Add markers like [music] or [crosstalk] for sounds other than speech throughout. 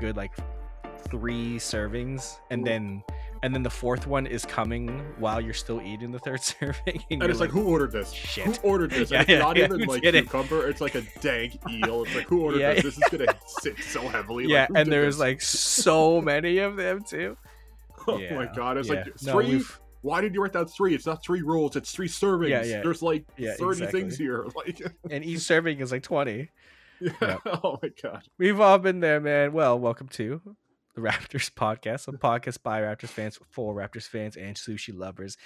down a, a good like three servings, and then and then the fourth one is coming while you're still eating the third [laughs] serving. And it's like, who ordered this? Shit. Who ordered this? [laughs] Yeah, it's yeah, not yeah, even like did it? cucumber. It's like a dank [laughs] eel. It's like who ordered this? This is gonna sit so heavily. yeah, like, and there's this? like so many of them too. oh my god, it's like yeah. No, 3 we've- Why did you write down three? It's not three rolls. It's three servings. Yeah, yeah. There's like Yeah, thirty exactly. things here. Like, And each serving is like twenty. Yeah. Yeah. [laughs] oh my god. We've all been there, man. Well, welcome to the [laughs] Raptors podcast, a podcast by Raptors fans for Raptors fans and sushi lovers.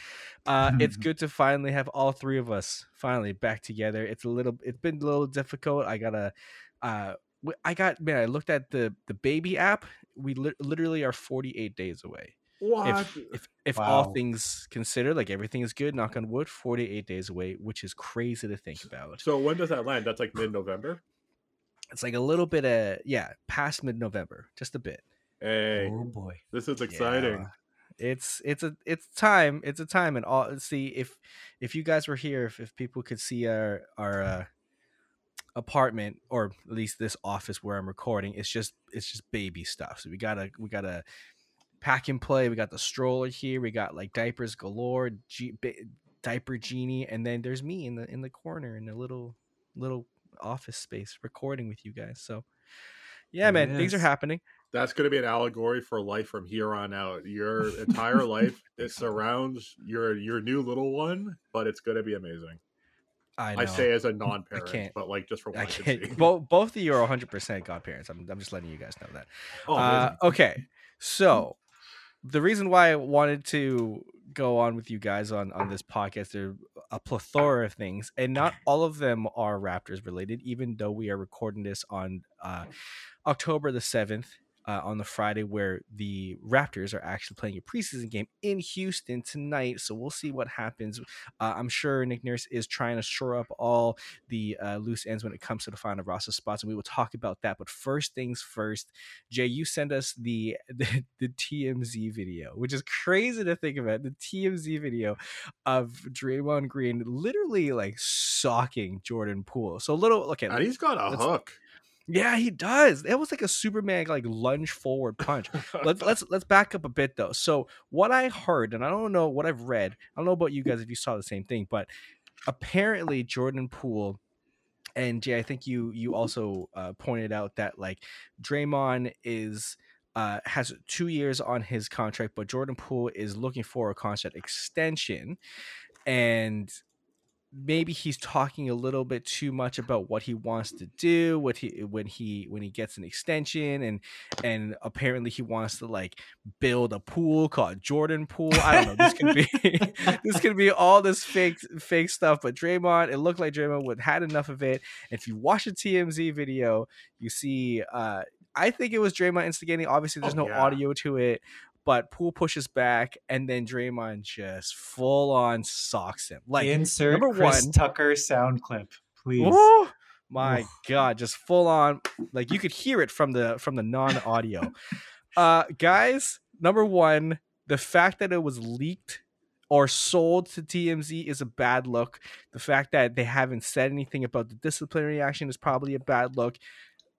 Uh, it's [laughs] good to finally have all three of us finally back together. It's a little, it's been a little difficult. I gotta, uh, I got man. I looked at the the baby app. We li- literally are 48 days away. What? If if if all things considered, like everything is good, knock on wood, 48 days away, which is crazy to think about. so when does that land? That's like mid-November. It's like a little bit of yeah, past mid November, just a bit. Hey, Oh boy. this is exciting. Yeah. It's it's a it's time. It's a time and all see if if you guys were here, if, if people could see our our uh, apartment or at least this office where I'm recording, it's just it's just baby stuff. So we gotta we gotta pack and play. We got the stroller here. We got like diapers galore, G, ba- diaper genie, and then there's me in the in the corner in a little little office space recording with you guys. So yeah, man, it things are happening. That's going to be an allegory for life from here on out. Your entire life it surrounds your your new little one, but it's going to be amazing. I, know. I, say as a non-parent, can't- but like just for what I I, can see. can't. Both both of you are 100 percent godparents. I'm I'm just letting you guys know that. Oh, uh, okay, so the reason why I wanted to go on with you guys on on this podcast, there are a plethora of things, and not [laughs] all of them are Raptors related. Even though we are recording this on uh, October the seventh. Uh, on the Friday, where the Raptors are actually playing a preseason game in Houston tonight, so we'll see what happens. Uh, I'm sure Nick Nurse is trying to shore up all the uh, loose ends when it comes to the final roster spots, and we will talk about that. But first things first, Jay, you sent us the, [laughs] the the TMZ video, which is crazy to think about. The TMZ video of Draymond Green literally like socking Jordan Poole. So a little okay, and he's got a hook. Yeah, he does. It was like a Superman like lunge forward punch let's [laughs] let's let's back up a bit though. So what I heard, and I don't know what I've read, I don't know about you guys if you saw the same thing, but apparently Jordan Poole and Jay, I think you you also uh, pointed out that like Draymond is uh, has two years on his contract, but Jordan Poole is looking for a contract extension, and maybe he's talking a little bit too much about what he wants to do what he when he when he gets an extension and and apparently he wants to like build a pool called Jordan Pool. I don't know. This could be [laughs] [laughs] this could be all this fake fake stuff. But Draymond, it looked like Draymond would had enough of it. And if you watch a TMZ video, you see uh I think it was Draymond instigating. Obviously, there's Oh, no yeah. audio to it, but Poole pushes back, and then Draymond just full on socks him. Like Insert number Chris one- Tucker sound clip, please. Woo! My Oof. God, just full on like you could hear it from the from the non-audio. uh guys, number one, the fact that it was leaked or sold to TMZ is a bad look. The fact that they haven't said anything about the disciplinary action is probably a bad look.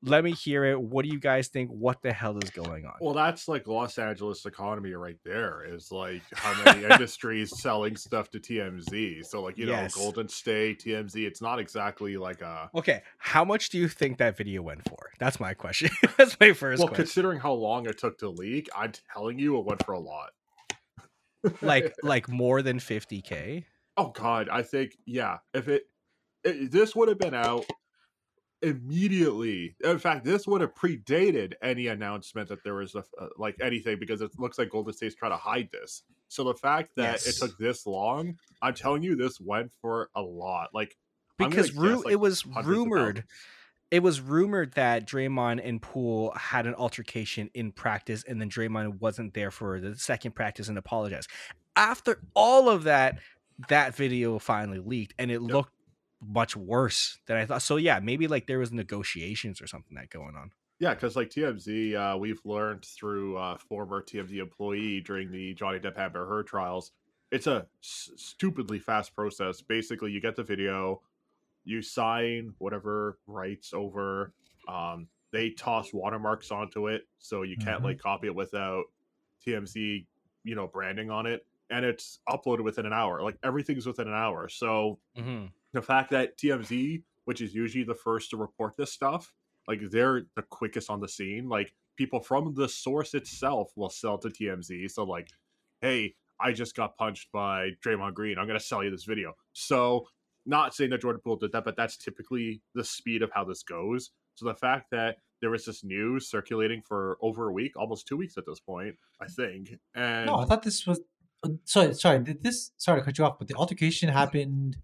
Let me hear it. What do you guys think? What the hell is going on? Well, that's like Los Angeles economy right there. Is like how many industries [laughs] selling stuff to TMZ. So like you know, Golden State, TMZ. It's not exactly like a Okay, how much do you think that video went for? That's my question. [laughs] That's my first well, question. considering how long it took to leak, I'm telling you, it went for a lot. like [laughs] like more than 50k? Oh God, I think yeah. If it, it this would have been out immediately. In fact, this would have predated any announcement that there was a uh, like anything because it looks like Golden State's trying to hide this. So the fact that Yes. it took this long, I'm telling you, this went for a lot. Like because ru- guess, like, it was rumored it was rumored that Draymond and Poole had an altercation in practice and then Draymond wasn't there for the second practice and apologized. After all of that, that video finally leaked and it looked much worse than I thought. So yeah, maybe like there was negotiations or something that going on. Yeah, because like TMZ, uh, we've learned through uh, former TMZ employee during the Johnny Depp Amber Heard trials, it's a s- stupidly fast process. Basically, you get the video, you sign whatever rights over. Um, they toss watermarks onto it, so you can't Mhm. like copy it without TMZ, you know, branding on it, and it's uploaded within an hour. Like everything's within an hour. So Mhm. The fact that TMZ, which is usually the first to report this stuff, like they're the quickest on the scene. Like people from the source itself will sell to TMZ. So like, hey, I just got punched by Draymond Green. I'm gonna sell you this video. So not saying that Jordan Poole did that, but that's typically the speed of how this goes. So the fact that there was this news circulating for over a week, almost two weeks at this point, I think, and No, I thought this was. uh, Sorry, sorry. Did this? Sorry to cut you off, but the altercation happened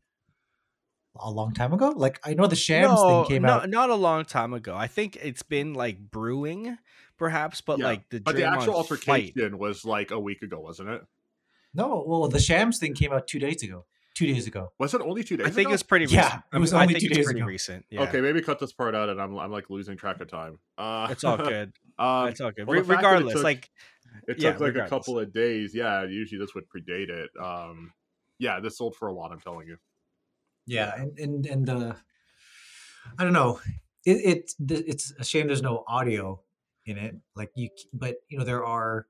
a long time ago. Like I know the Shams no, thing came no, out. not a long time ago. I think it's been like brewing, perhaps, but Yeah, like the but the actual Draymond fight. altercation was like a week ago, wasn't it? No, well, the Shams thing came out two days ago. Two days ago. Was it only two days? I think it's pretty Recent. Yeah, it was I only think two days pretty ago. recent. Yeah. Okay, maybe cut this part out, and I'm I'm like losing track of time. Uh, It's all good. [laughs] um, it's all good. well, Re- the it regardless, took- like it yeah, took like regardless. a couple of days. Yeah, usually this would predate it. Um, yeah, this sold for a lot. I'm telling you. Yeah, and and and uh, I don't know. It, it it's a shame there's no audio in it. Like you, but you know there are.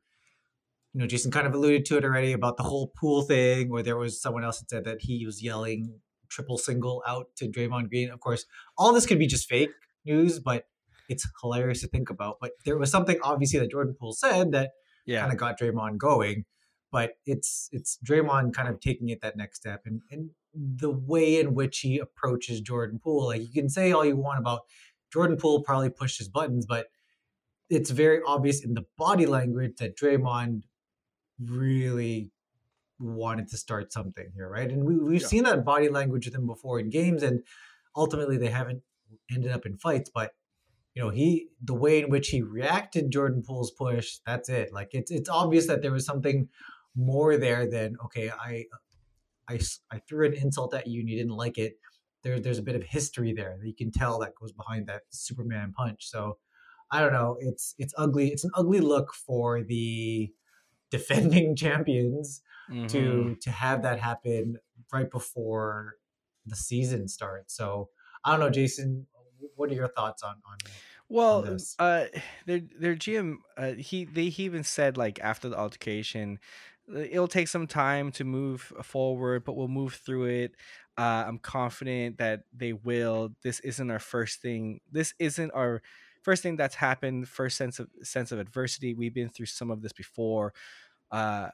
You know, Jason kind of alluded to it already about the whole pool thing, where there was someone else that said that he was yelling triple single out to Draymond Green. Of course, all this could be just fake news, but it's hilarious to think about. But there was something obviously that Jordan Poole said that yeah, kind of got Draymond going. But it's it's Draymond kind of taking it that next step, and and the way in which he approaches Jordan Poole, like you can say all you want about Jordan Poole probably pushed his buttons, but it's very obvious in the body language that Draymond really wanted to start something here, right? And we we've Yeah. seen that body language with him before in games, and ultimately they haven't ended up in fights, but you know he the way in which he reacted jordan poole's push that's it like it's it's obvious that there was something more there than okay i i I threw an insult at you and you didn't like it there there's a bit of history there that you can tell that goes behind that superman punch so i don't know it's it's ugly it's an ugly look for the [laughs] defending champions mhm. to to have that happen right before the season starts so i don't know jason what are your thoughts on on Well, this. uh, [sighs] their their GM, uh, he they he even said like after the altercation, it'll take some time to move forward, but we'll move through it. Uh, I'm confident that they will. This isn't our first thing. This isn't our first thing that's happened. First sense of sense of adversity. We've been through some of this before. Uh,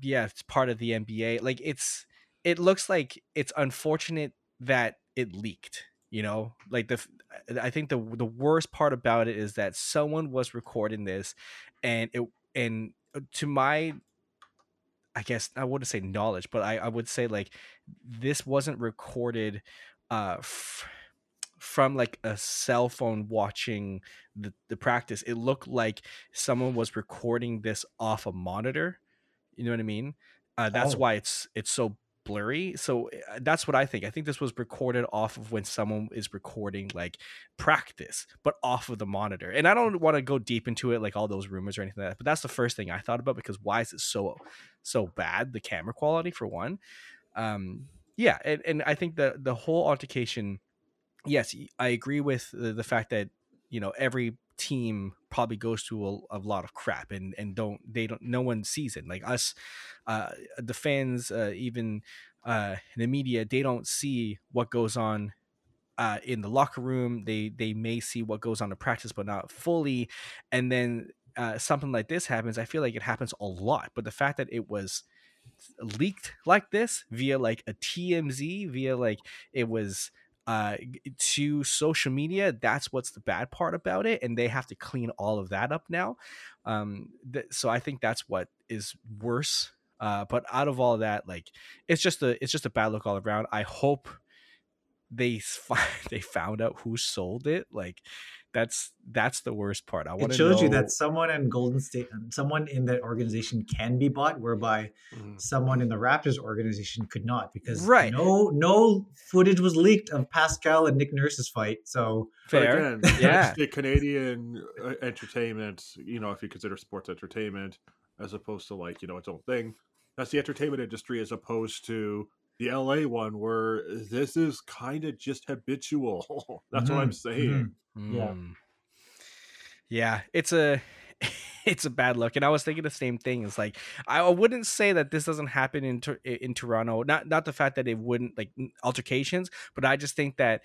yeah, it's part of the NBA. Like it's it looks like it's unfortunate that it leaked. You know, like the I think the the worst part about it is that someone was recording this, and it and uh, to my, I guess I wouldn't say knowledge, but I I would say like this wasn't recorded, uh, f- from like a cell phone watching the the practice. It looked like someone was recording this off a monitor. You know what I mean? Uh, that's Oh. why it's it's so blurry. So uh, that's what I think. I think this was recorded off of when someone is recording like practice, but off of the monitor. And I don't want to go deep into it, like all those rumors or anything like that. But that's the first thing I thought about because why is it so so bad? The camera quality for one. Um, yeah, and, and I think the the whole altercation. Yes, I agree with the, the fact that you know every team probably goes through a, a lot of crap and and don't they don't no one sees it. Like us uh the fans uh even uh in the media they don't see what goes on uh in the locker room. They they may see what goes on in practice but not fully. And then uh something like this happens i feel like it happens a lot but the fact that it was leaked like this via like a tmz via like it was uh to social media that's what's the bad part about it and they have to clean all of that up now. Um th- so i think that's what is worse uh but out of all that like it's just a it's just a bad look all around. I hope they find [laughs] they found out who sold it like that's that's the worst part i want it to shows know you that someone in Golden State, someone in that organization can be bought, whereby someone in the Raptors organization could not, because Right. no no footage was leaked of Pascal and Nick Nurse's fight. So fair again, [laughs] Yeah. the Canadian uh, entertainment, you know, if you consider sports entertainment, as opposed to like, you know, its own thing. That's the entertainment industry as opposed to the LA one where this is kind of just habitual. [laughs] that's what I'm saying. Yeah. Mm. Yeah, it's a [laughs] it's a bad look, and I was thinking the same thing. It's like I wouldn't say that this doesn't happen in in Toronto. Not not the fact that it wouldn't like altercations, but I just think that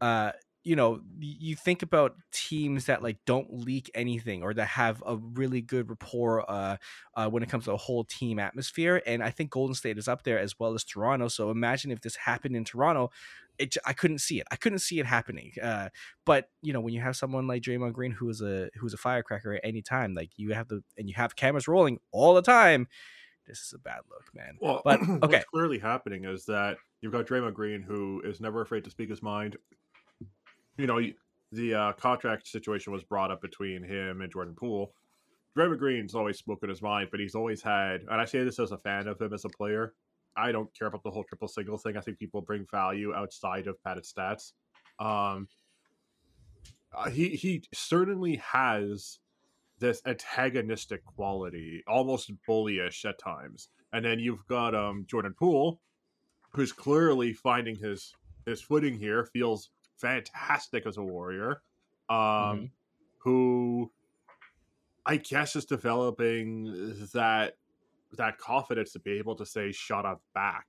uh you know you think about teams that like don't leak anything or that have a really good rapport uh, uh, when it comes to a whole team atmosphere and i think golden state is up there as well as toronto so imagine if this happened in toronto it i couldn't see it i couldn't see it happening uh, but you know when you have someone like Draymond Green who is a who's a firecracker at any time like you have the and you have cameras rolling all the time this is a bad look, man. Well, but [clears throat] okay, what's clearly happening is that you've got Draymond Green, who is never afraid to speak his mind, you know, the uh, contract situation was brought up between him and Jordan Poole. Draymond Green's always spoken his mind, but he's always had, and I say this as a fan of him as a player. I don't care about the whole triple single thing. I think people bring value outside of padded stats. Um, uh, he he certainly has this antagonistic quality, almost bullyish at times. And then you've got um Jordan Poole, who's clearly finding his his footing here, feels fantastic as a warrior, um, mm-hmm. who I guess is developing that that confidence to be able to say "shut up" back.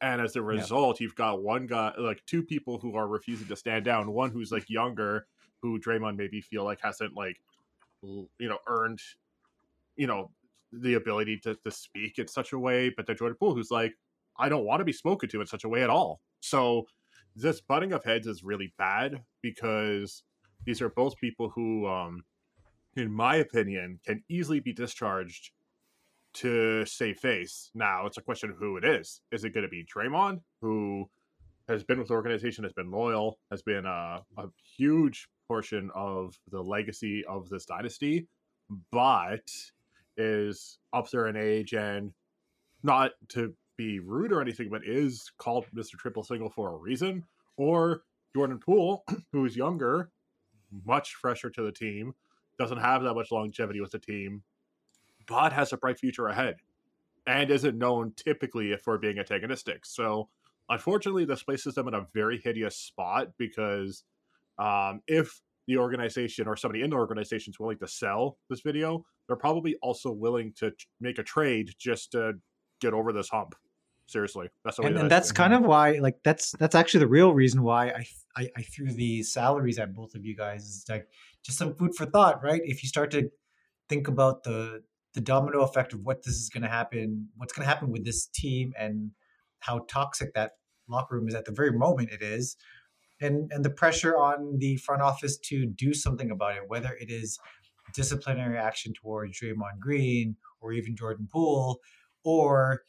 And as a result, yeah. you've got one guy, like two people who are refusing to stand down. One who's like younger, who Draymond maybe feel like hasn't like, you know, earned, you know, the ability to, to speak in such a way. But then Jordan Poole, who's like, I don't want to be spoken to in such a way at all. So this butting of heads is really bad because these are both people who, um, in my opinion, can easily be discharged to save face. Now it's a question of who it is. Is it going to be Draymond, who has been with the organization, has been loyal, has been a, a huge portion of the legacy of this dynasty, but is up there in age and not to be rude or anything, but is called Mr. Triple Single for a reason. Or Jordan Poole, [clears throat] who is younger, much fresher to the team, doesn't have that much longevity with the team, but has a bright future ahead and isn't known typically for being antagonistic. So, unfortunately, this places them in a very hideous spot because um, if the organization or somebody in the organization is willing to sell this video, they're probably also willing to make a trade just to get over this hump. Seriously, that's the and, and that's kind of why, like, that's that's actually the real reason why I, I I threw the salaries at both of you guys. Is like just some food for thought, right? If you start to think about the the domino effect of what this is going to happen, what's going to happen with this team, and how toxic that locker room is at the very moment it is, and and the pressure on the front office to do something about it, whether it is disciplinary action towards Draymond Green or even Jordan Poole, or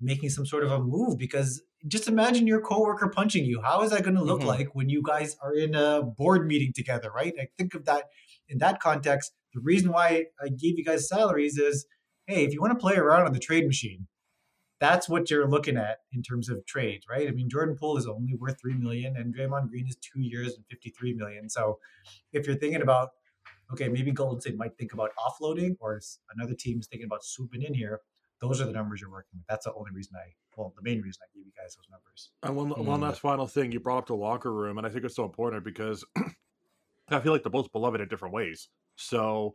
making some sort of a move because just imagine your coworker punching you. How is that going to look mm-hmm. like when you guys are in a board meeting together, right? I think of that in that context. The reason why I gave you guys salaries is, hey, if you want to play around on the trade machine, that's what you're looking at in terms of trades, right? I mean, Jordan Poole is only worth three million, and Draymond Green is two years and fifty-three million. So, if you're thinking about, okay, maybe Golden State might think about offloading, or another team is thinking about swooping in here those are the numbers you're working with. That's the only reason I, well, the main reason I gave you guys those numbers. And one, mm. one last final thing, you brought up the locker room, and I think it's so important because [clears throat] I feel like they're both beloved in different ways. So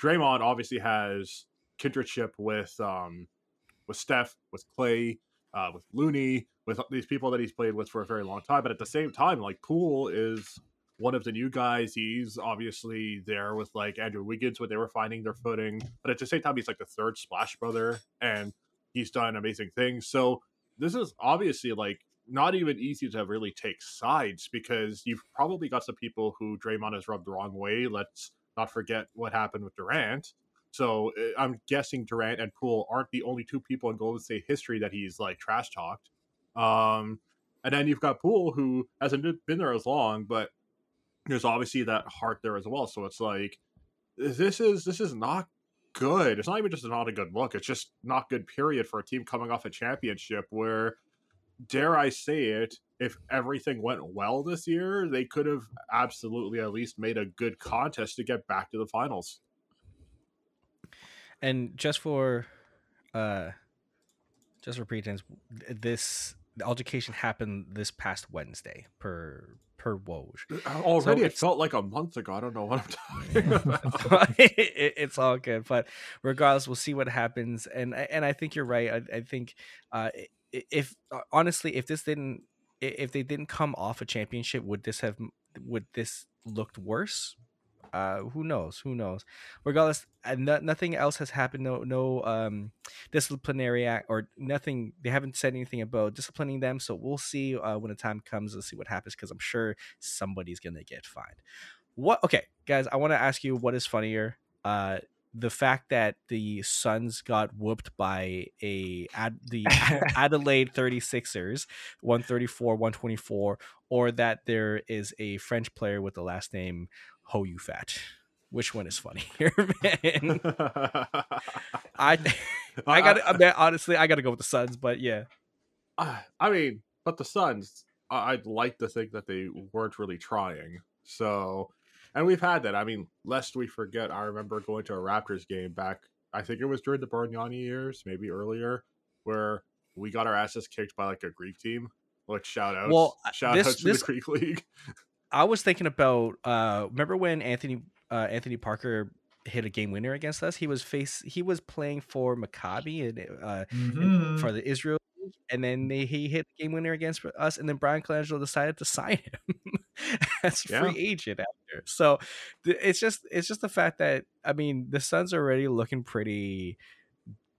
Draymond obviously has kindredship with um with Steph, with Klay, uh, with Looney, with these people that he's played with for a very long time. But at the same time, like Poole is one of the new guys. He's obviously there with like Andrew Wiggins when they were finding their footing, but at the same time, he's like the third Splash brother, and he's done amazing things. So this is obviously like not even easy to really take sides because you've probably got some people who Draymond has rubbed the wrong way. Let's not forget what happened with Durant. So eh, I'm guessing Durant and Poole aren't the only two people in Golden State history that he's like trash talked. Um, and then you've got Poole who hasn't been there as long, but there's obviously that heart there as well. So it's like this is this is not good. It's not even just not a good look. It's just not good. Period for a team coming off a championship where, dare I say it, if everything went well this year, they could have absolutely at least made a good contest to get back to the finals. And just for, uh, just for pretense, this the altercation happened this past Wednesday per per Woj. Already, it felt like a month ago. I don't know what I'm talking [laughs] about. [laughs] it, it's all good, but regardless, we'll see what happens. And I- and I think you're right. I, I think uh, if uh, honestly, if this didn't, if they didn't come off a championship, would this have would this looked worse? Uh, who knows? Who knows? Regardless, uh, no, nothing else has happened. No, no um, disciplinary act or nothing. They haven't said anything about disciplining them. So we'll see uh, when the time comes. We'll see what happens because I'm sure somebody's gonna get fined. What? Okay, guys, I want to ask you what is funnier. Uh, the fact that the Suns got whooped by a ad, the [laughs] Adelaide 36ers 134 124 or that there is a French player with the last name Ho You Fat. Which one is funnier, [laughs] man? I [laughs] [laughs] I got I mean, honestly I got to go with the Suns, but yeah. I, mean, but the Suns, I'd like to think that they weren't really trying. So, and we've had that. I mean, lest we forget, I remember going to a Raptors game back. I think it was during the Bargnani years, maybe earlier, where we got our asses kicked by like a Greek team. Like shout out, Well, uh, shout this- outs to this- the Greek league. I was thinking about uh remember when Anthony uh Anthony Parker hit a game winner against us? He was face he was playing for Maccabi and uh Mhm. for the Israel and then they, he hit the game winner against us, and then Bryan Colangelo decided to [laughs] sign him as Yeah. free agent after. So it's just it's just the fact that I mean the Suns are already looking pretty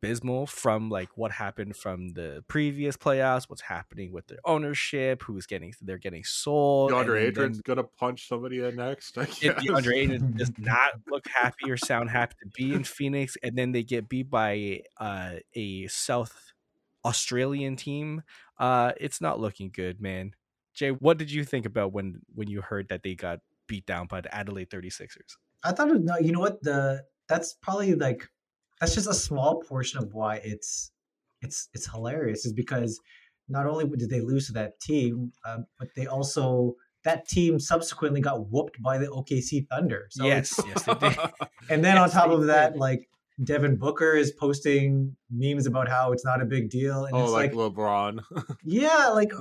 abysmal from like what happened from the previous playoffs, what's happening with their ownership, who's getting they're getting sold. and DeAndre Ayton's gonna punch somebody in next. I if guess. DeAndre Ayton does [laughs] not look happy or sound happy to be in Phoenix, and then they get beat by uh, a South Australian team, uh, it's not looking good, man. Jay, what did you think about when when you heard that they got beat down by the Adelaide 36ers? I thought no, you know what the that's probably like that's just a small portion of why it's it's it's hilarious is because not only did they lose to that team, uh, but they also that team subsequently got whooped by the OKC Thunder. So it's- yes, yes, they did. [laughs] and then [laughs] on top of that, did. like Devin Booker is posting memes about how it's not a big deal, and oh, it's like, like, LeBron. [laughs] yeah, like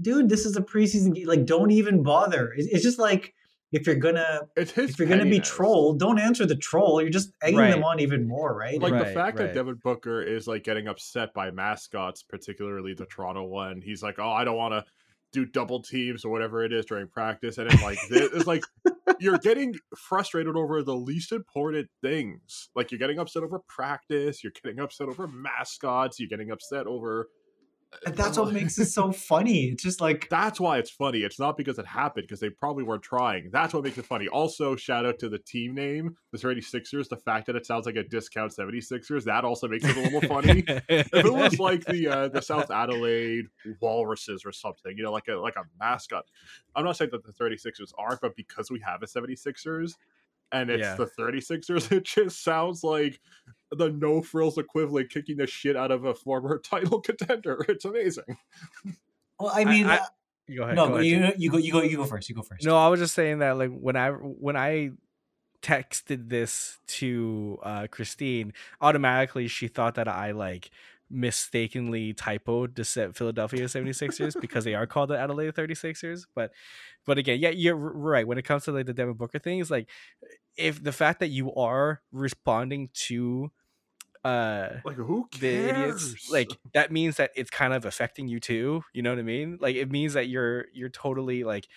dude, this is a preseason game. Like, don't even bother. It's, it's just like if you're gonna It's his. if you're gonna be pettiness. trolled, don't answer the troll. You're just egging them on even more, right? like the fact right. that Devin Booker is like getting upset by mascots, particularly the Toronto one. He's like, "Oh, I don't want to do double teams or whatever it is during practice," and then like this, it's like [laughs] you're getting frustrated over the least important things. Like you're getting upset over practice, you're getting upset over mascots, you're getting upset over. And that's what makes it so [laughs] funny. It's just like That's why it's funny. It's not because it happened, because they probably weren't trying. That's what makes it funny. Also, shout out to the team name, the 36ers. The fact that it sounds like a discount 76ers, that also makes it a little funny. if it was like the uh, the South Adelaide Walruses or something, you know, like a like a mascot. I'm not saying that the 36ers aren't, but because we have a 76ers and it's Yeah. the 36ers, [laughs] it just sounds like the no frills equivalent kicking the shit out of a former [laughs] title contender. It's amazing. well, I mean, I- uh, Go ahead. no, go ahead, Jay. you you go you go you go first. You go first. No, I was just saying that like when I when I texted this to uh Christine, automatically she thought that I like mistakenly typoed to set Philadelphia 76ers [laughs] because they are called the Adelaide 36ers. But but again, yeah, you're right. When it comes to like the Devin Booker thing, it's like if the fact that you are responding to uh Like who the cares? idiots like that means that it's kind of affecting you too you know what i mean like it means that you're you're totally like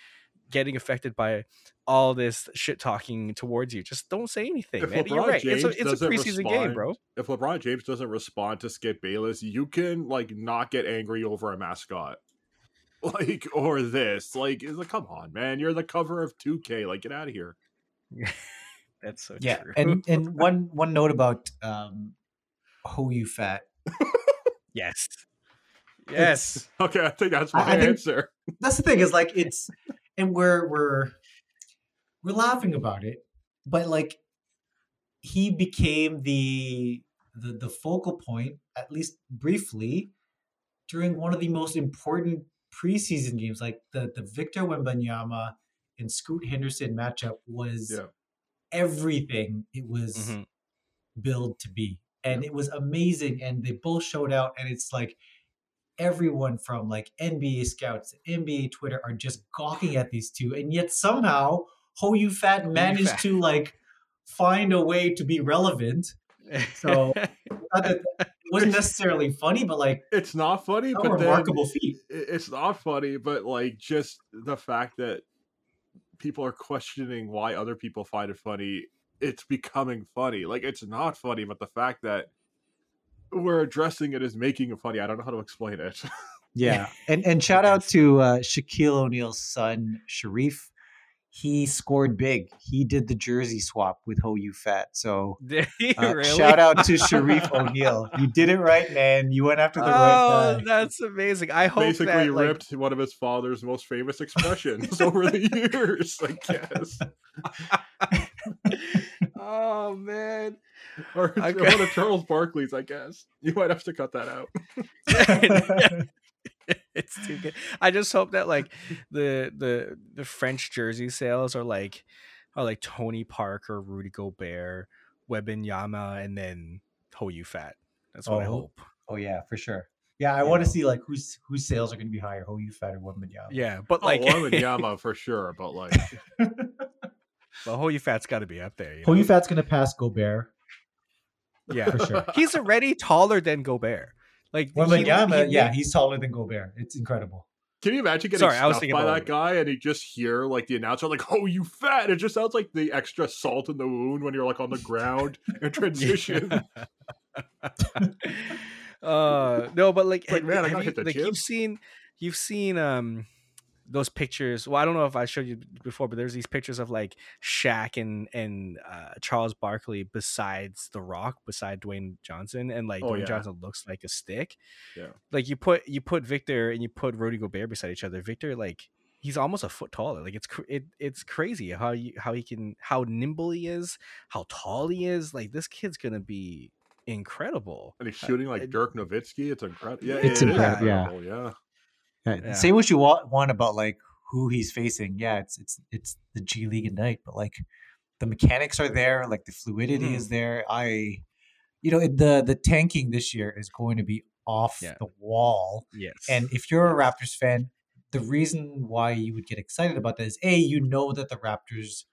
getting affected by all this shit talking towards you just don't say anything If man you're LeBron right it's a, it's a doesn't preseason game bro if LeBron James doesn't respond to Skip Bayless, you can like not get angry over a mascot. [laughs] Like or this. Like it's like come on, man. You're the cover of 2K. Like get out of here. [laughs] that's so yeah, true and and [laughs] one one note about um, who you fat. yes It's- yes Okay, I think that's I- my I think- answer. that's the thing is like it's and we're we're we're laughing about it but like he became the the the focal point at least briefly during one of the most important preseason games like the the Victor Wembanyama and Scoot Henderson matchup was Yeah. everything it was Mhm. billed to be and it was amazing and they both showed out and it's like everyone from like NBA scouts, NBA Twitter are just gawking at these two, and yet somehow Ho You Fat managed Fat. to like find a way to be relevant. So [laughs] not that it wasn't necessarily funny, but like It's not funny, a but then remarkable feat. it's not funny, but like just the fact that people are questioning why other people find it funny, it's becoming funny. Like it's not funny, but the fact that we're addressing it as making it funny, I don't know how to explain it. [laughs] Yeah, and and [laughs] shout out to uh, Shaquille O'Neal's son Shareef. He scored big. He did the jersey swap with Ho You Fat. So Did he uh, [laughs] really? shout out to Shareef [laughs] O'Neal. You did it right, man. You went after the Oh, right guy. that's amazing. I hope Basically that, like, ripped one of his father's most famous expressions [laughs] over the years, I guess. oh man. Or Okay. one of Charles Barkley's, I guess. You might have to cut that out. [laughs] it's too good. I just hope that like the the the French jersey sales are like are like Tony Parker, Rudy Gobert, Yama, and then Ho You Fat. That's what I Oh. hope. Oh yeah, for sure. Yeah, I You want to see like whose whose sales are going to be higher, Ho You Fat or Wembanyama. Yeah, but oh, Like like oh, Yama for sure, but like well, Ho You Fat's got to be up there. You Ho know? You Fat's going to pass Gobert yeah, for sure. he's already taller than Gobert. Like he- Wembanyama, he yeah, he's taller than Gobert. It's incredible. Can you imagine getting Sorry, I was stuffed by about that guy and you just hear like the announcer like, "Oh, you fat!" It just sounds like the extra salt in the wound when you're like on the ground [laughs] in transition. [laughs] uh no but like, Like, man, I gotta hit the like gym. you've seen you've seen um those pictures well i don't know if i showed you before but there's these pictures of like Shaq and and uh charles barkley besides the rock beside dwayne johnson and like Oh, dwayne yeah. johnson looks like a stick Yeah. like you put you put victor and you put rudy gobert beside each other victor like he's almost a foot taller like it's cr- it, it's crazy how you how he can how nimble he is how tall he is like this kid's gonna be incredible and he's shooting like it- Dirk Nowitzki. It's incredible. Yeah, It's it is incredible, incredible, yeah. Yeah. Yeah. Say what you want, want about like who he's facing. Yeah, it's it's it's the G League Ignite, but like the mechanics are there, like the fluidity Mhm. is there. I, you know, the the tanking this year is going to be off Yeah. the wall. yes And if you're a Raptors fan, the reason why you would get excited about that is a you know that the Raptors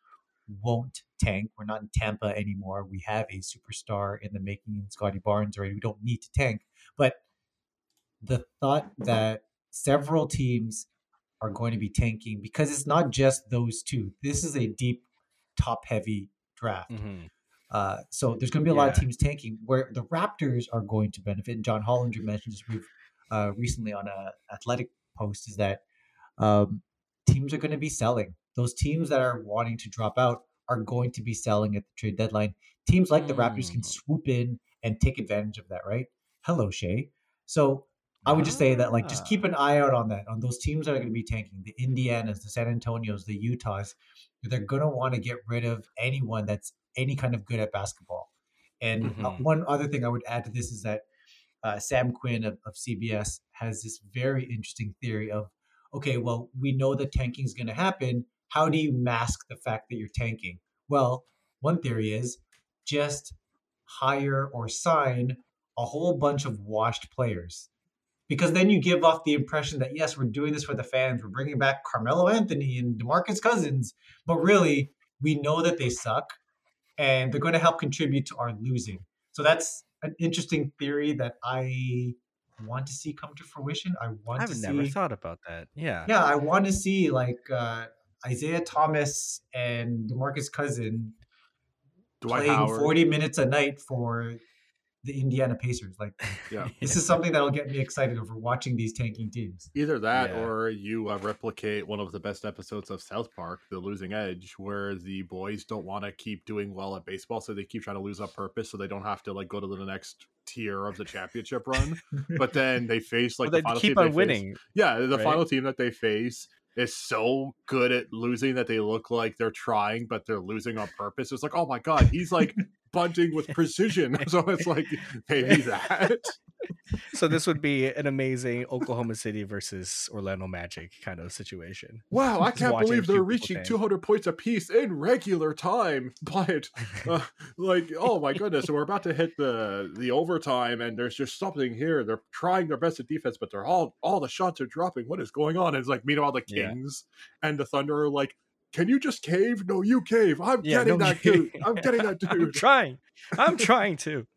won't tank. We're not in Tampa anymore. We have a superstar in the making in Scottie Barnes already. We don't need to tank. But the thought that several teams are going to be tanking because it's not just those two. This is a deep, top heavy draft. Mhm. Uh, so there's going to be a lot of teams tanking where the Raptors are going to benefit. And John Hollinger mentioned this we've, uh, recently on a athletic post is that um, teams are going to be selling. Those teams that are wanting to drop out are going to be selling at the trade deadline. Teams like the Raptors can Mm. swoop in and take advantage of that, right? Hello, Shay. So I would just say that like just keep Ah. an eye out on that on those teams that are going to be tanking the Indianas, the San Antonios, the Utahs. They're going to want to get rid of anyone that's any kind of good at basketball. And uh, Mhm. one other thing I would add to this is that uh, Sam Quinn of, of CBS has this very interesting theory of okay, well, we know that tanking is going to happen. How do you mask the fact that you're tanking? Well, one theory is just hire or sign a whole bunch of washed players. Because then you give off the impression that, yes, we're doing this for the fans. We're bringing back Carmelo Anthony and DeMarcus Cousins. But really, we know that they suck and they're going to help contribute to our losing. So that's an interesting theory that I want to see come to fruition. I want to I've see. never thought about that. Yeah. Yeah, I want to see like uh, Isaiah Thomas and DeMarcus Cousin Dwight playing Howard. 40 minutes a night for the Indiana Pacers. Like [laughs] Yeah. this is something that'll get me excited over watching these tanking teams. Either that Yeah. or you uh, replicate one of the best episodes of South Park, The Losing Edge, where the boys don't want to keep doing well at baseball, so they keep trying to lose on purpose so they don't have to like go to the next tier of the championship run. [laughs] But then they face like Well, the final keep team they on face- winning. Yeah, the right? final team that they face is so good at losing that they look like they're trying, but they're losing on purpose. It's like, oh my god, he's like [laughs] bunting with precision. [laughs] so it's like maybe that. so this would be an amazing Oklahoma City versus Orlando Magic kind of situation. Wow, I can't believe they're reaching tank. 200 points apiece in regular time. [laughs] But uh, like, oh my goodness, so we're about to hit the the overtime, and there's just something here. They're trying their best at defense, but they're all all the shots are dropping. What is going on? And it's like, meanwhile, the Yeah. Kings and the Thunder are like, "Can you just cave? No, you cave. I'm Yeah, getting no, that dude. I'm getting that [laughs] dude. I'm trying. I'm trying to.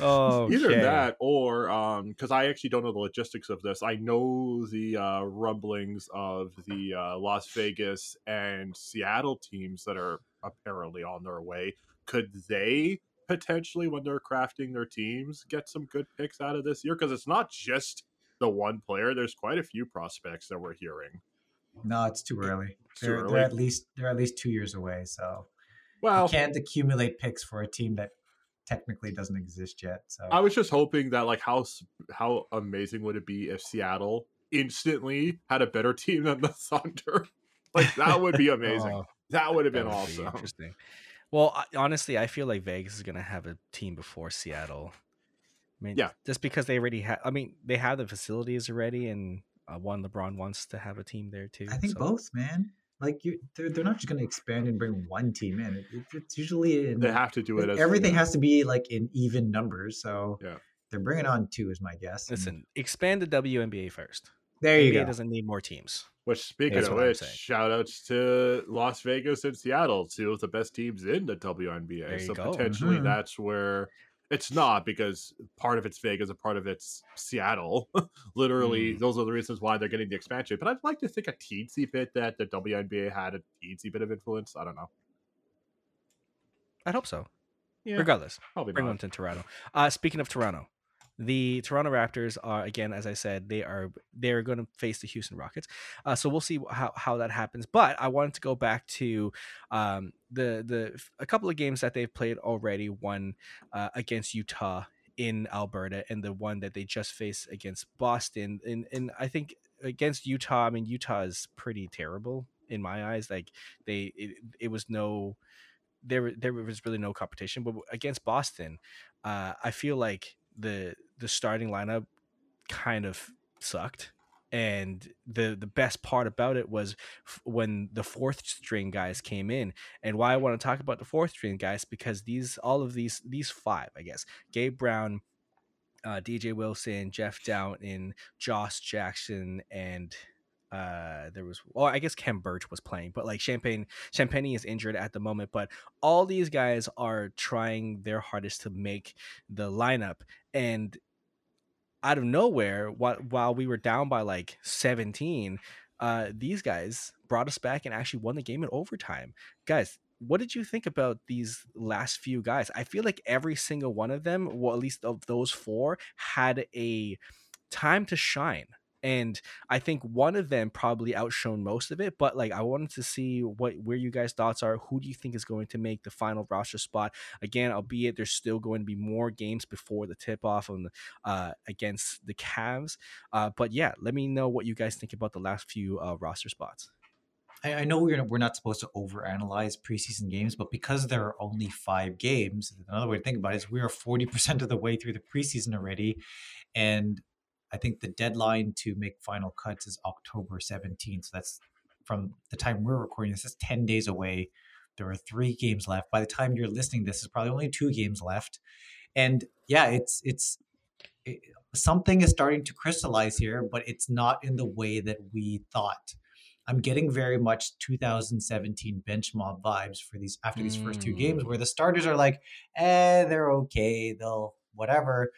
Oh, [laughs] Either that or um because I actually don't know the logistics of this. I know the uh rumblings of the uh Las Vegas and Seattle teams that are apparently on their way. Could they potentially when they're crafting their teams get some good picks out of this year? Because it's not just the one player, there's quite a few prospects that we're hearing. No, it's too early. It's They're, early. they're at least they're at least two years away. So Well, you can't accumulate picks for a team that technically doesn't exist yet. So I was just hoping that like how how amazing would it be if Seattle instantly had a better [laughs] team than the Thunder? Like that would be [laughs] amazing. Oh, that would have been would be awesome. Interesting. Well, I- honestly, I feel like Vegas is gonna have a team before Seattle. I mean, Yeah. just because they already have. I mean, they have the facilities already, and uh, one LeBron wants to have a team there too. I think so- both, man. Like you, they're, they're not just going to expand and bring one team in. It, it- it's usually in, They have to do it as everything yeah. has to be like in even numbers. So Yeah. they're bringing on two, is my guess. and Listen, expand the WNBA first. there you NBA go. doesn't need more teams. Which speaking That's of which, shout outs to Las Vegas and Seattle, two of the best teams in the WNBA. There you so go. potentially Mhm. that's where it's not because part of it's Vegas a part of it's Seattle. [laughs] Literally, Mm. those are the reasons why they're getting the expansion. But I'd like to think a teensy bit that the WNBA had a teensy bit of influence. I don't know. I'd hope so. Yeah, Regardless, probably bring not. them to Toronto. Uh, speaking of Toronto, the Toronto Raptors are again, as I said, they are they're going to face the Houston Rockets. Uh, so we'll see how, how that happens. But I wanted to go back to um, the the a couple of games that they've played already. One uh, against Utah in Alberta, and the one that they just faced against Boston. And and I think against Utah, I mean Utah is pretty terrible in my eyes. Like they it, it was no there there was really no competition. But against Boston, uh, I feel like the the starting lineup kind of sucked. And the the best part about it was f- when the fourth string guys came in. And why I want to talk about the fourth string guys because these all of these these five, I guess, Gabe Brown, uh, DJ Wilson, Jeff Dowtin, Josh Jackson, and uh, there was well, I guess Khem Birch was playing, but like Champagnie Champagnie is injured at the moment. But all these guys are trying their hardest to make the lineup, and out of nowhere, while while we were down by like seventeen, uh, these guys brought us back and actually won the game in overtime. Guys, what did you think about these last few guys? I feel like every single one of them, well, at least of those four, had a time to shine. And I think one of them probably outshone most of it, but like I wanted to see what where you guys' thoughts are. Who do you think is going to make the final roster spot? Again, albeit there's still going to be more games before the tip off on the uh, against the Cavs. Uh, but yeah, let me know what you guys think about the last few uh, roster spots. I, I know we're we're not supposed to overanalyze preseason games, but because there are only five games, another way to think about it is we are forty percent of the way through the preseason already, and I think the deadline to make final cuts is October seventeenth. So that's from the time we're recording this. Is ten days away. There are three games left. By the time you're listening, this is probably only two games left, and yeah, it's it's it, something is starting to crystallize here, but it's not in the way that we thought. I'm getting very much 2017 bench mob vibes for these after these first two games, Mm. where the starters are like, eh, they're okay, they'll whatever,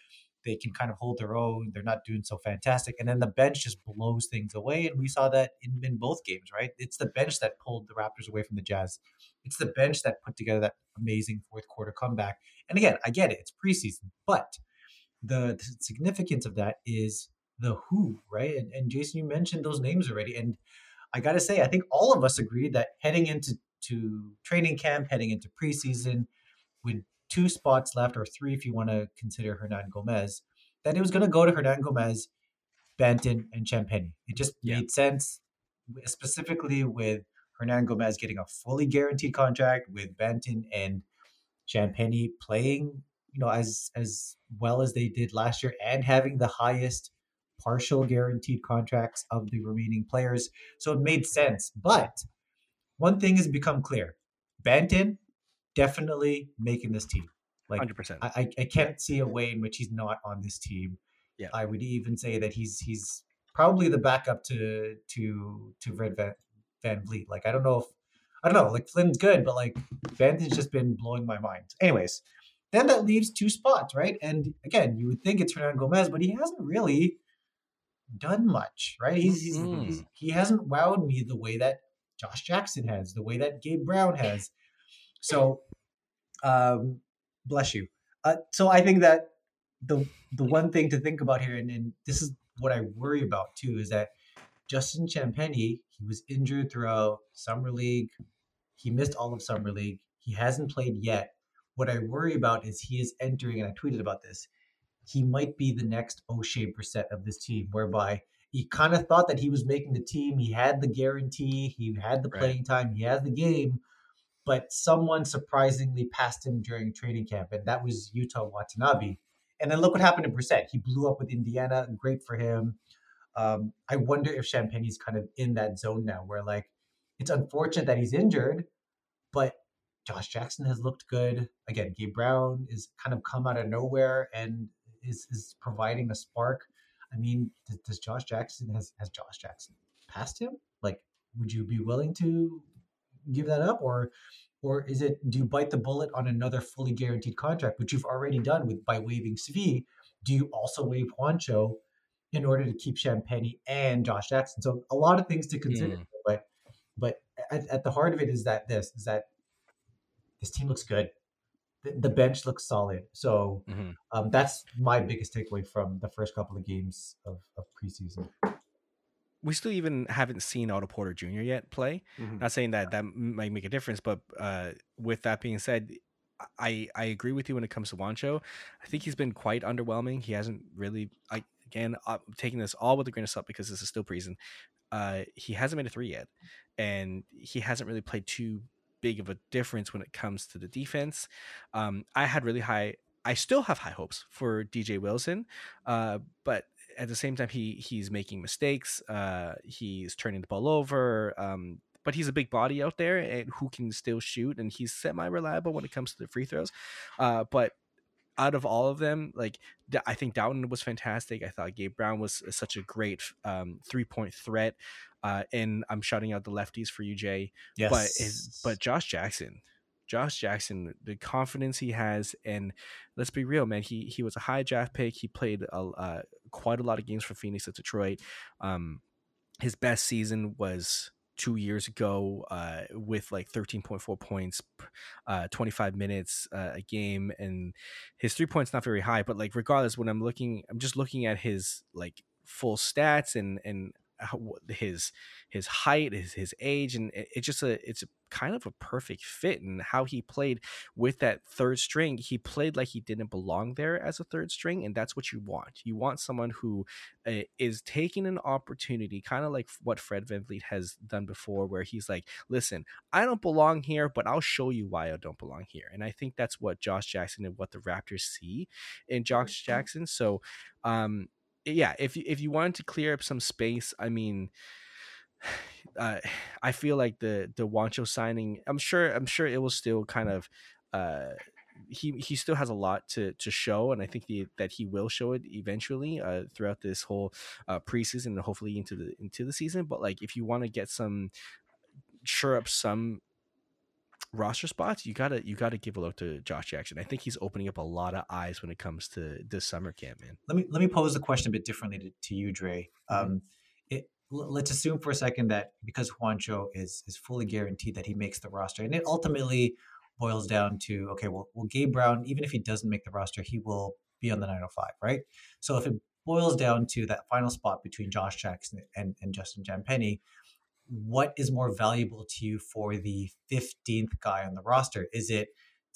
they can kind of hold their own, they're not doing so fantastic, and then the bench just blows things away, and we saw that in, in both games, right? It's the bench that pulled the Raptors away from the Jazz. It's the bench that put together that amazing fourth quarter comeback. And again, I get it, it's preseason, but the, the significance of that is the who, right? And, and Jason, you mentioned those names already, and I got to say, I think all of us agreed that heading into to training camp, heading into preseason, with two spots left, or three if you want to consider Hernangomez, that it was going to go to Hernan Gomez, Banton, and Champagnie. It just Yeah. made sense, specifically with Hernangomez getting a fully guaranteed contract, with Banton and Champagnie playing you know as as well as they did last year and having the highest partial guaranteed contracts of the remaining players. So it made sense. But one thing has become clear. Banton definitely making this team. Like 100%. I, I- can't see a way in which he's not on this team. Yeah. I would even say that he's he's probably the backup to to to Red Van, VanVleet. Like I don't know if I don't know, like Flynn's good, but like Banton's just been blowing my mind. Anyways, then that leaves two spots, right? And again, you would think it's Hernangomez, but he hasn't really done much, right? He's, he's, Mm-mm. he's mm. he hasn't wowed me the way that Josh Jackson has, the way that Gabe Brown has. So, um, bless you. Uh, so I think that the the one thing to think about here, and, and this is what I worry about too, is that Justin Champagnie, he was injured throughout summer league. He missed all of summer league. He hasn't played yet. What I worry about is he is entering, and I tweeted about this. He might be the next Oshae Brissett of this team, whereby he kind of thought that he was making the team. He had the guarantee, he had the Right. playing time, he had the game, but someone surprisingly passed him during training camp, and that was Yuta Watanabe. And then look what happened to Brissett. He blew up with Indiana. Great for him. Um, I wonder if Champagnie's kind of in that zone now, where like it's unfortunate that he's injured, but Josh Jackson has looked good. Again, Gabe Brown is kind of come out of nowhere and is is providing a spark. I mean, does, does Josh Jackson has has Josh Jackson passed him? Like, would you be willing to give that up, or or is it do you bite the bullet on another fully guaranteed contract, which you've already done with by waiving Svi? Do you also waive Juancho in order to keep Champagnie and Josh Jackson? So a lot of things to consider, Mm. but but at, at the heart of it is that this is that this team looks good. The, the bench looks solid. So Mhm. um, that's my biggest takeaway from the first couple of games of, of preseason. We still even haven't seen Otto Porter Jr. yet play. Mhm. Not saying that that might make a difference, but uh, with that being said, I I agree with you when it comes to Juancho. I think he's been quite underwhelming. He hasn't really. I again, I'm taking this all with a grain of salt because this is still preseason. Uh, he hasn't made a three yet, and he hasn't really played too big of a difference when it comes to the defense. Um, I had really high. I still have high hopes for DJ Wilson, uh, but at the same time, he he's making mistakes. Uh, he's turning the ball over. Um, but he's a big body out there and who can still shoot, and he's semi reliable when it comes to the free throws. Uh, but out of all of them, like i think Dowtin was fantastic. I thought Gabe Brown was such a great um, three point threat. Uh, and I'm shouting out the lefties for you, Jay. Yes, But his, but Josh Jackson, Josh Jackson, the confidence he has, and let's be real, man. He he was a high draft pick. He played a, uh, quite a lot of games for Phoenix at Detroit. Um, his best season was two years ago uh, with like 13.4 points, uh, 25 minutes uh, a game, and his three points not very high. But like regardless, when I'm looking, I'm just looking at his like full stats and and his his height, his his age, and it, it's just a it's a kind of a perfect fit and how he played with that third string. He played like he didn't belong there as a third string, and that's what you want. You want someone who uh, is taking an opportunity, kind of like what Fred VanVleet has done before, where he's like, "Listen, I don't belong here, but I'll show you why I don't belong here." And I think that's what Josh Jackson and what the Raptors see in Josh Jackson. So, um, yeah, if you if you wanted to clear up some space, I mean, [sighs] uh, [sighs] I feel like the the Juancho signing, I'm sure I'm sure it will still kind of uh he he still has a lot to to show and I think the, that he will show it eventually uh throughout this whole uh preseason and hopefully into the into the season but like if you want to get some sure up some roster spots you gotta you gotta give a look to Josh Jackson I think he's opening up a lot of eyes when it comes to this summer camp man let me let me pose the question a bit differently to, to you, Dre. Mhm. Um, it, l- let's assume for a second that because Juancho is is fully guaranteed that he makes the roster, and it ultimately boils down to okay, well, well, Gabe Brown, even if he doesn't make the roster, he will be on the 905, right? So if it boils down to that final spot between Josh Jackson and, and Justin Champagnie, what is more valuable to you for the 15th guy on the roster? Is it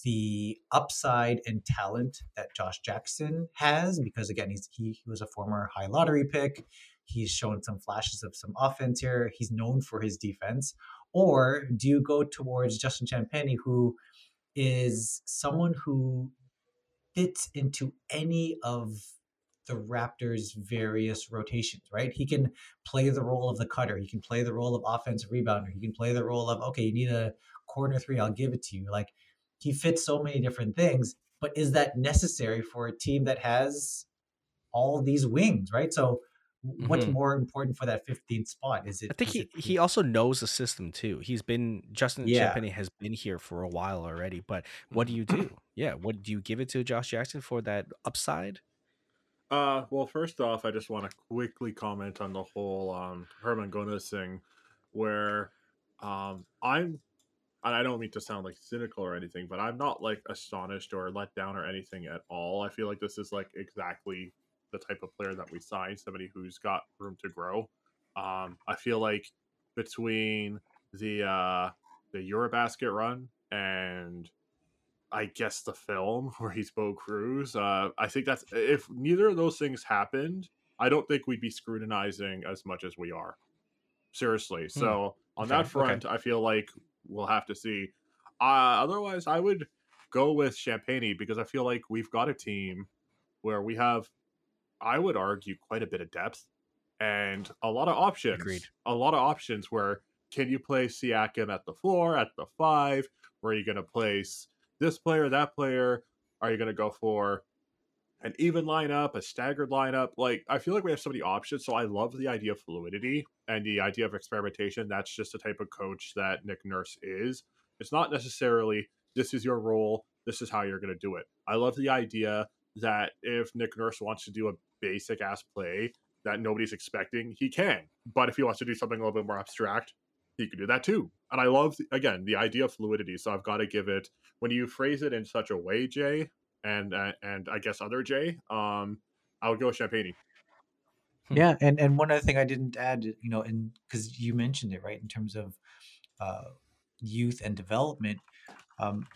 the upside and talent that Josh Jackson has? Because again, he's he, he was a former high lottery pick. He's shown some flashes of some offense here. He's known for his defense. Or do you go towards Justin Champagnie, who is someone who fits into any of the Raptors' various rotations, right? He can play the role of the cutter. He can play the role of offensive rebounder. He can play the role of, okay, you need a corner three, I'll give it to you. Like he fits so many different things, but is that necessary for a team that has all these wings, right? So what's Mhm. more important for that 15th spot? Is it I think he, it he also knows the system too. He's been Justin Yeah. Champagnie has been here for a while already. But what do you [clears throat] do? Yeah, what do you give it to Josh Jackson for that upside? Uh, well, first off, I just want to quickly comment on the whole um, Hernangomez thing, where um, I'm, and I don't mean to sound like cynical or anything, but I'm not like astonished or let down or anything at all. I feel like this is like exactly the type of player that we signed, somebody who's got room to grow. Um, I feel like between the uh, the Eurobasket run and I guess the film where he's Bo Cruz. Uh, I think that's if neither of those things happened, I don't think we'd be scrutinizing as much as we are. Seriously. So on Okay, that okay. front, I feel like we'll have to see. Uh, otherwise, I would go with Champagnie because I feel like we've got a team where we have, I would argue, quite a bit of depth and a lot of options. Agreed. A lot of options where can you play Siakam at the four, at the five? Where are you going to place this player, that player? Are you going to go for an even lineup, a staggered lineup? Like, I feel like we have so many options. So I love the idea of fluidity and the idea of experimentation. That's just the type of coach that Nick Nurse is. It's not necessarily this is your role, this is how you're going to do it. I love the idea that if Nick Nurse wants to do a basic ass play that nobody's expecting, he can. But if he wants to do something a little bit more abstract, he could do that too. And I love again the idea of fluidity. So I've got to give it when you phrase it in such a way, Jay, and uh, and I guess other Jay, um, I would go with Champagnie. Yeah, and and one other thing I didn't add, you know, and because you mentioned it right in terms of uh, youth and development, um,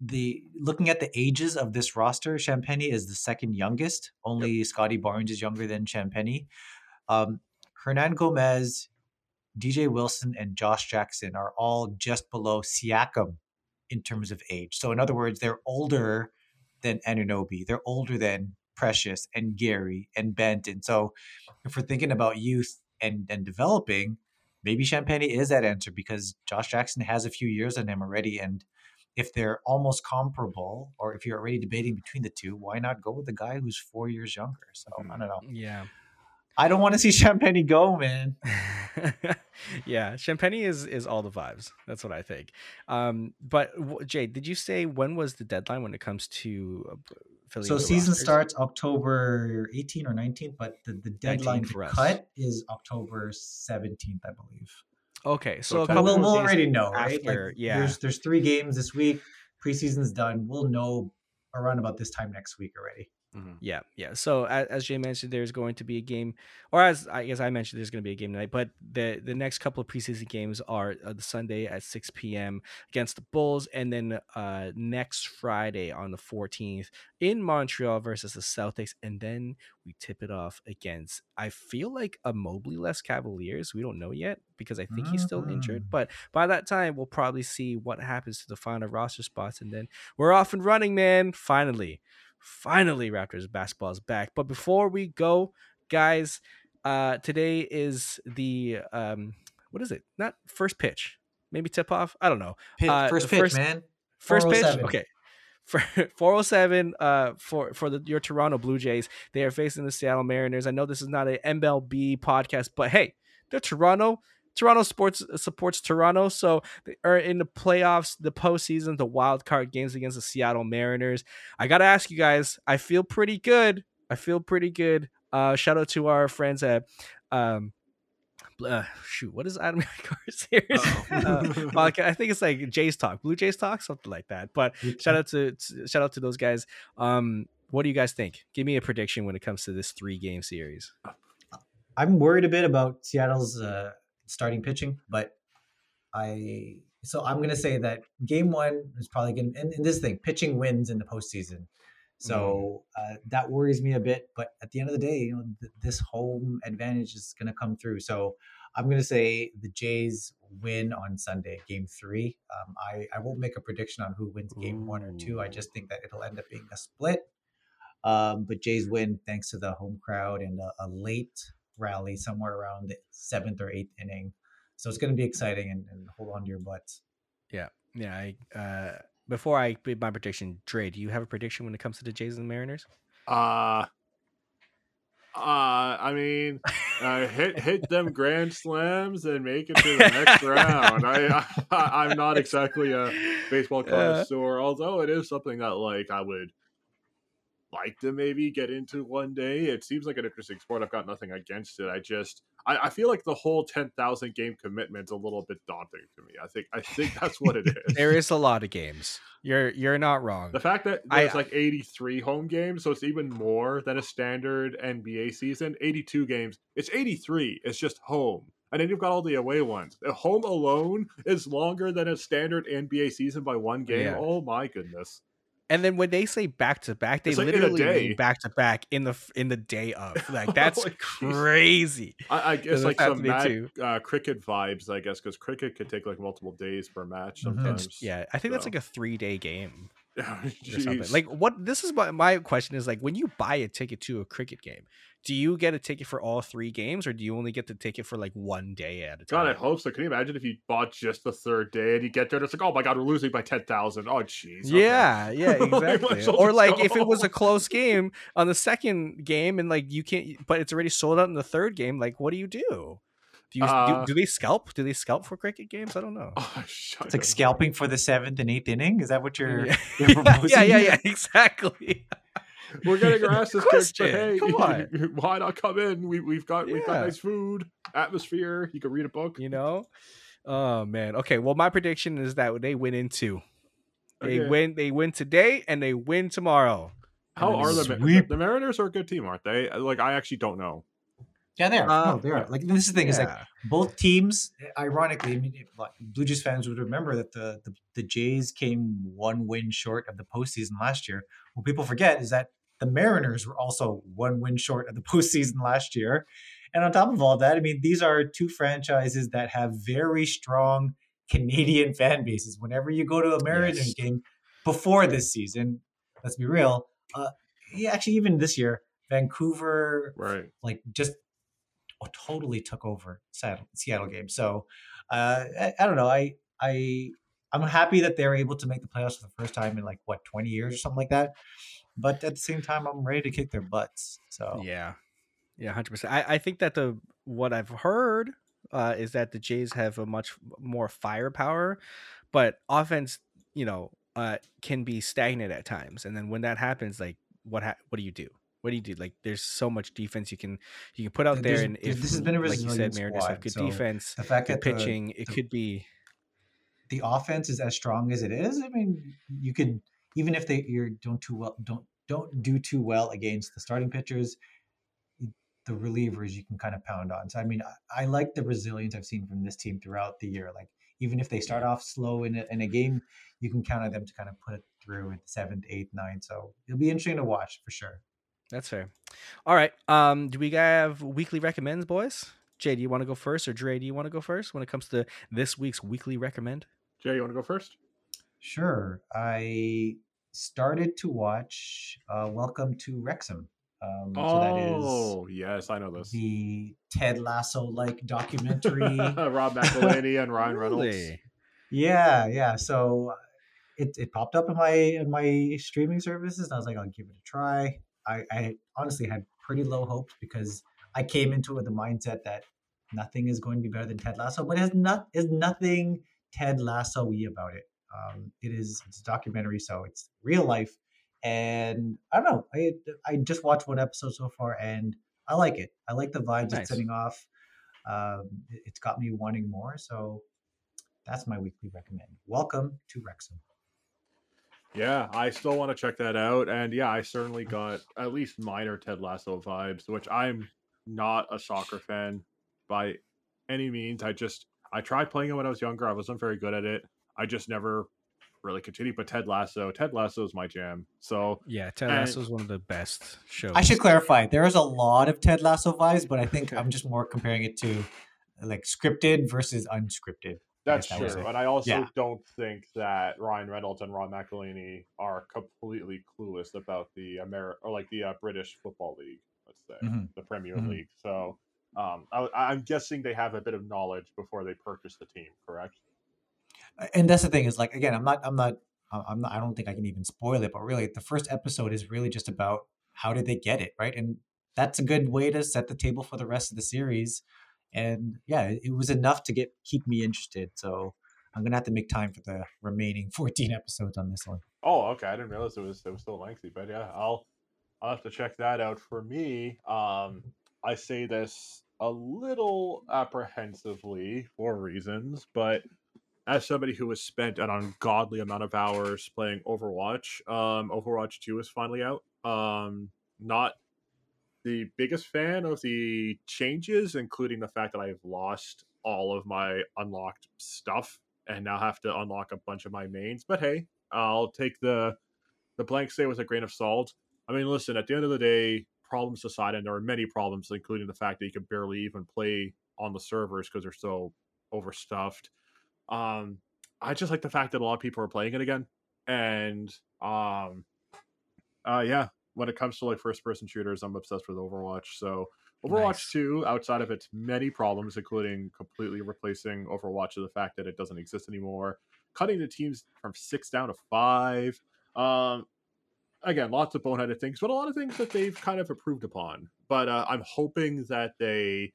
the looking at the ages of this roster, Champagnie is the second youngest. Only Scottie Barnes is younger than Champagnie. Um, Hernangomez, DJ Wilson, and Josh Jackson are all just below Siakam in terms of age. So in other words, they're older than Anunoby. They're older than Precious and Gary and Banton. So if we're thinking about youth and and developing, maybe Champagnie is that answer because Josh Jackson has a few years on him already, and if they're almost comparable, or if you're already debating between the two, why not go with the guy who's four years younger? So I mm-hmm. don't know. Yeah. I don't want to see Champagnie go, man. [laughs] yeah, Champagnie is is all the vibes. That's what I think. Um, but w- Jay, did you say when was the deadline when it comes to uh, b- So season starts October 18 or 19th, but the, the deadline for to us. cut is October 17th, I believe. Okay, so, So we'll, we'll already know, right? Like, yeah. There's there's three games this week. Preseason's done. We'll know around about this time next week already. Yeah, yeah. So as, as Jay mentioned, there's going to be a game, or as I guess I mentioned, there's going to be a game tonight. But the the next couple of preseason games are uh, the Sunday at 6 p.m. against the Bulls, and then uh, next Friday on the 14th in Montreal versus the Celtics, and then we tip it off against. I feel like a Mobley less Cavaliers. We don't know yet because I think he's still injured. Mhm. But by that time, we'll probably see what happens to the final roster spots, and then we're off and running, man. Finally finally raptors basketball is back. But before we go guys uh today is the um what is it? Not first pitch. Maybe tip off? I don't know. Uh, first pitch, first- man. first pitch? okay. For [laughs] 407 uh for for the your toronto blue jays. They are facing the seattle mariners. I know this is not a mlb podcast but hey they're toronto toronto sports supports toronto so they are in the playoffs the postseason the wild card games against the seattle mariners i gotta ask you guys i feel pretty good i feel pretty good uh shout out to our friends at um uh, shoot what is adam [laughs] series uh, podcast. i think it's like jays talk blue jays talk something like that but shout out to, to shout out to those guys. Um, what do you guys think? Give me a prediction when it comes to this three game series. I'm worried a bit about Seattle's uh, starting pitching, but I so I'm gonna say that game one is probably gonna and, and this thing pitching wins in the postseason. So uh, that worries me a bit. But at the end of the day, you know, th- this home advantage is gonna come through. So I'm gonna say the Jays win on Sunday, game three. Um, I I won't make a prediction on who wins game one or two. I just think that it'll end up being a split. Um, but Jays win thanks to the home crowd and a, a late rally somewhere around the seventh or eighth inning. So it's going to be exciting and, and hold on to your butts. Yeah, yeah. I uh, before I made my prediction, Dre, do you have a prediction when it comes to the Jays and the Mariners? Uh uh, I mean, uh, hit hit them [laughs] grand slams and make it to the next round. I, I am not exactly a baseball [laughs] Uh, connoisseur, although it is something that like I would like to maybe get into one day. It seems like an interesting sport. I've got nothing against it. I just I, I feel like the whole ten thousand game commitment's a little bit daunting to me. I think I think that's what it [laughs] is. there is a lot of games. You're you're not wrong. The fact that I- there's like 83 home games, so it's even more than a standard NBA season. 82 games. It's 83. It's just home. And then you've got all the away ones. The home alone is longer than a standard NBA season by one game. Yeah. Oh my goodness. And then when they say back to back, they like literally mean back to back in the in the day of. [laughs] Like that's Like, crazy. I, I guess like some mad uh, cricket vibes, I guess, because cricket could take like multiple days per match Mhm. sometimes. Yeah, I think that's like a three day game [laughs] Oh, something. Like what? This is what my question is. Like when you buy a ticket to a cricket game, do you get a ticket for all three games, or do you only get the ticket for like one day at a time? God, I hope so. Can you imagine if you bought just the third day and you get there and it's like, oh my god, we're losing by ten thousand. Oh jeez. okay. Yeah, yeah, [laughs] exactly. or like if it was a close [laughs] game on the second game and like you can't, but it's already sold out in the third game. Like, what do you do? Do you Uh, do, do they scalp? Do they scalp for cricket games? I don't know. Oh, [laughs] shut It's like up. scalping for the seventh and eighth inning. Is that what you're? yeah. [laughs] you're [laughs] yeah, proposing yeah, yeah, yeah, exactly. We're getting our asses kicked, but hey, come on. why not come in? We we've got we've got nice food, atmosphere. You can read a book. You know. Oh man. Okay. Well, my prediction is that they win in two. They Okay. win. They win today and they win tomorrow. How are the, the the Mariners are a good team, aren't they? Like I actually don't know. Yeah, they are. Uh, no, they are. Like this is the thing is like both teams. Ironically, I mean, if, like, Blue Jays fans would remember that the, the the Jays came one win short of the postseason last year. What people forget is that the Mariners were also one win short of the [laughs] postseason last year. And on top of all that, I mean, these are two franchises that have very strong Canadian [laughs] fan bases. Whenever you go to a Mariners Yes. game before this season, let's be real. Uh, yeah, actually, even this year, Vancouver Right. like just totally took over Seattle, Seattle game. So uh, I, I don't know. I I I'm happy that they're able to make the playoffs for the first time in like what 20 years or something like that. But at the same time, I'm ready to kick their butts. So Yeah, yeah, hundred percent. I, I think that the what I've heard uh, is that the Jays have a much more firepower, but offense, you know, uh, can be stagnant at times. And then when that happens, like, what ha- what do you do? What do you do? Like, there's so much defense you can you can put out there, and if this has been a like you said, Mariners have squad, good so defense, the fact good that the- pitching, it the- could be the offense is as strong as it is. I mean, you could even if they you don't too well don't don't do too well against the starting pitchers, the relievers you can kind of pound on. So I mean, I, I like the resilience I've seen from this team throughout the year. Like even if they start off slow in a, in a game, you can count on them to kind of put it through in seventh, eighth, ninth. So it'll be interesting to watch for sure. That's fair. All right. Um, do we have weekly recommends, boys? Jay, do you want to go first, or Dre, do you want to go first when it comes to this week's weekly recommend? Jay, you want to go first? Sure. I started to watch uh, Welcome to Wrexham. Um, so that is oh, yes, I know this. the Ted Lasso like documentary. [laughs] Rob McElhenney and Ryan Reynolds. Yeah, yeah. So uh, it, it popped up in my in my streaming services, and I was like, I'll give it a try. I, I honestly had pretty low hopes because I came into it with the mindset that nothing is going to be better than Ted Lasso, but it has not is nothing Ted Lasso-y about it. Um, it is it's a documentary, so it's real life, and I don't know. I I just watched one episode so far, and I like it. I like the vibes Nice. it's setting off. Um, it- it's got me wanting more, so that's my weekly recommend. Welcome to Wrexham. Yeah, I still want to check that out. And yeah, I certainly got at least minor Ted Lasso vibes, which I'm not a soccer fan by any means. I just I tried playing it when I was younger. I wasn't very good at it. I just never really continued. But Ted Lasso, Ted Lasso is my jam. So Yeah, Ted And- Lasso is one of the best shows. I should clarify. There is a lot of Ted Lasso vibes, but I think I'm just more comparing it to like scripted versus unscripted. That's that true, and I also Yeah. don't think that Ryan Reynolds and Ron McElhenney are completely clueless about the Ameri- or like the uh, British Football League, let's say Mhm. the Premier Mhm. League. So um, I, I'm guessing they have a bit of knowledge before they purchase the team, correct? and that's the thing is like again i'm not i'm not i'm not i don't think i can even spoil it but really the first episode is really just about how did they get it right and that's a good way to set the table for the rest of the series and yeah it, was enough to get keep me interested so i'm gonna have to make time for the remaining [laughs] 14 episodes on this one Oh, okay. I didn't realize it was it was so lengthy, but yeah, I'll I'll have to check that out. For me, um, I say this a little apprehensively for reasons, but as somebody who has spent an ungodly amount of hours playing Overwatch, um, Overwatch Two is finally out. Um, not the biggest fan of the changes, including the fact that I've lost all of my unlocked stuff and now have to unlock a bunch of my mains. But hey, I'll take the the blank say with a grain of salt. I mean, listen, at the end of the day, problems aside, and there are many problems, including the fact that you can barely even play on the servers because they're so overstuffed. Um, I just like the fact that a lot of people are playing it again, and um, uh, yeah, when it comes to like first person shooters, I'm obsessed with Overwatch. So Overwatch Nice. 2, outside of its many problems, including completely replacing Overwatch 2 the fact that it doesn't exist anymore, cutting the teams from six down to five. Um, again, lots of boneheaded things, but a lot of things that they've kind of improved upon. But uh, I'm hoping that they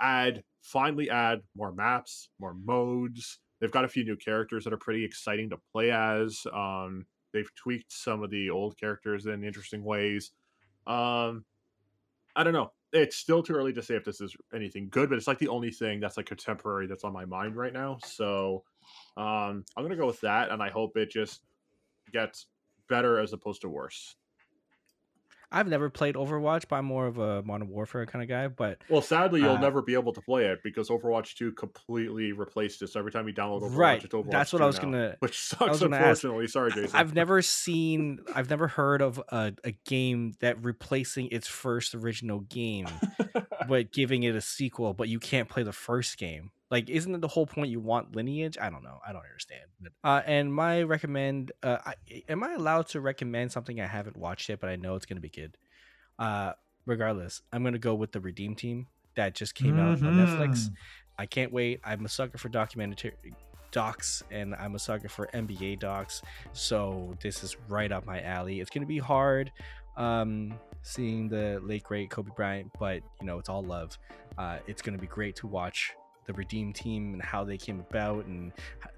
add, finally add more maps, more modes. They've got a few new characters that are pretty exciting to play as. Um, they've tweaked some of the old characters in interesting ways. Um, I don't know. It's still too early to say if this is anything good, but it's like the only thing that's like contemporary that's on my mind right now. So um, I'm gonna go with that, and I hope it just gets better as opposed to worse. I've never played Overwatch, but I'm more of a Modern Warfare kind of guy. But Well, sadly, you'll Uh, never be able to play it because Overwatch 2 completely replaced it. So every time you download Overwatch, right, it's Overwatch that's what 2 I was now, gonna. which [laughs] sucks. gonna ask. Unfortunately, sorry, Jason. I've never seen, I've never heard of a, a game that replacing its first original game, [laughs] but giving it a sequel, but you can't play the first game. Like, isn't it the whole point you want lineage? I don't know. I don't understand. Uh, and my recommend, uh, I, am I allowed to recommend something I haven't watched yet, but I know it's gonna be good? Uh, regardless, I'm gonna go with the Redeem Team that just came out on Netflix. Mhm. I can't wait. I'm a sucker for documentary docs and I'm a sucker for NBA docs. So this is right up my alley. It's gonna be hard um seeing the late great Kobe Bryant, but you know, it's all love. Uh it's gonna be great to watch the Redeem team and how they came about and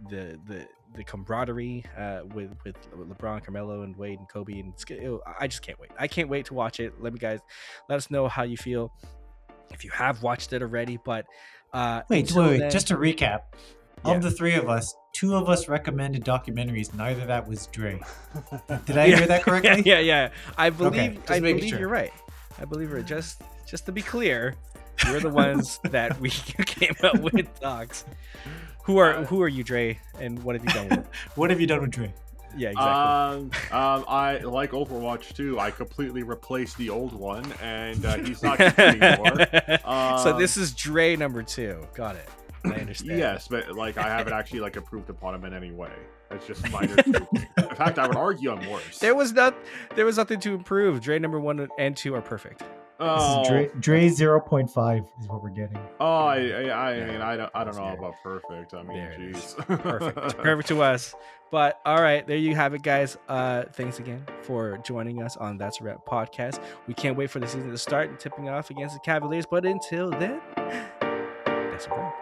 the the the camaraderie uh, with with LeBron, Carmelo, and Wade and Kobe, and it'll- I just can't wait. I can't wait to watch it. Let me guys, let us know how you feel if you have watched it already. But uh, wait wait wait then- just to recap Yeah. of the three of us two of us recommended documentaries neither that was dre [laughs] did i Yeah. hear that correctly Yeah, yeah, yeah. I believe just I believe sure. you're right. I believe you're just just to be clear, you're the ones [laughs] that we came up with docs. Who are who are you, Dre? And what have you done with it? [laughs] what have you done with dre Yeah, exactly. Um, um, I like Overwatch 2. I completely replaced the old one, and uh, he's not good anymore. so Um, this is Dre number two. Got it. I understand. Yes, but like I haven't actually like improved upon him in any way. It's just minor tweaking. In fact, I would argue I'm worse. There was not there was nothing to improve. Dre number one and two are perfect. oh, Dre 0.5 is what we're getting. oh, I, I, I Yeah. mean, I don't, I don't know about perfect. I mean, There it is. jeez. Perfect. [laughs] Perfect to us. But all right, there you have it, guys. Uh thanks again for joining us on That's a Wrap podcast. We can't wait for the season to start and tipping off against the Cavaliers. But until then, [sighs] that's a wrap.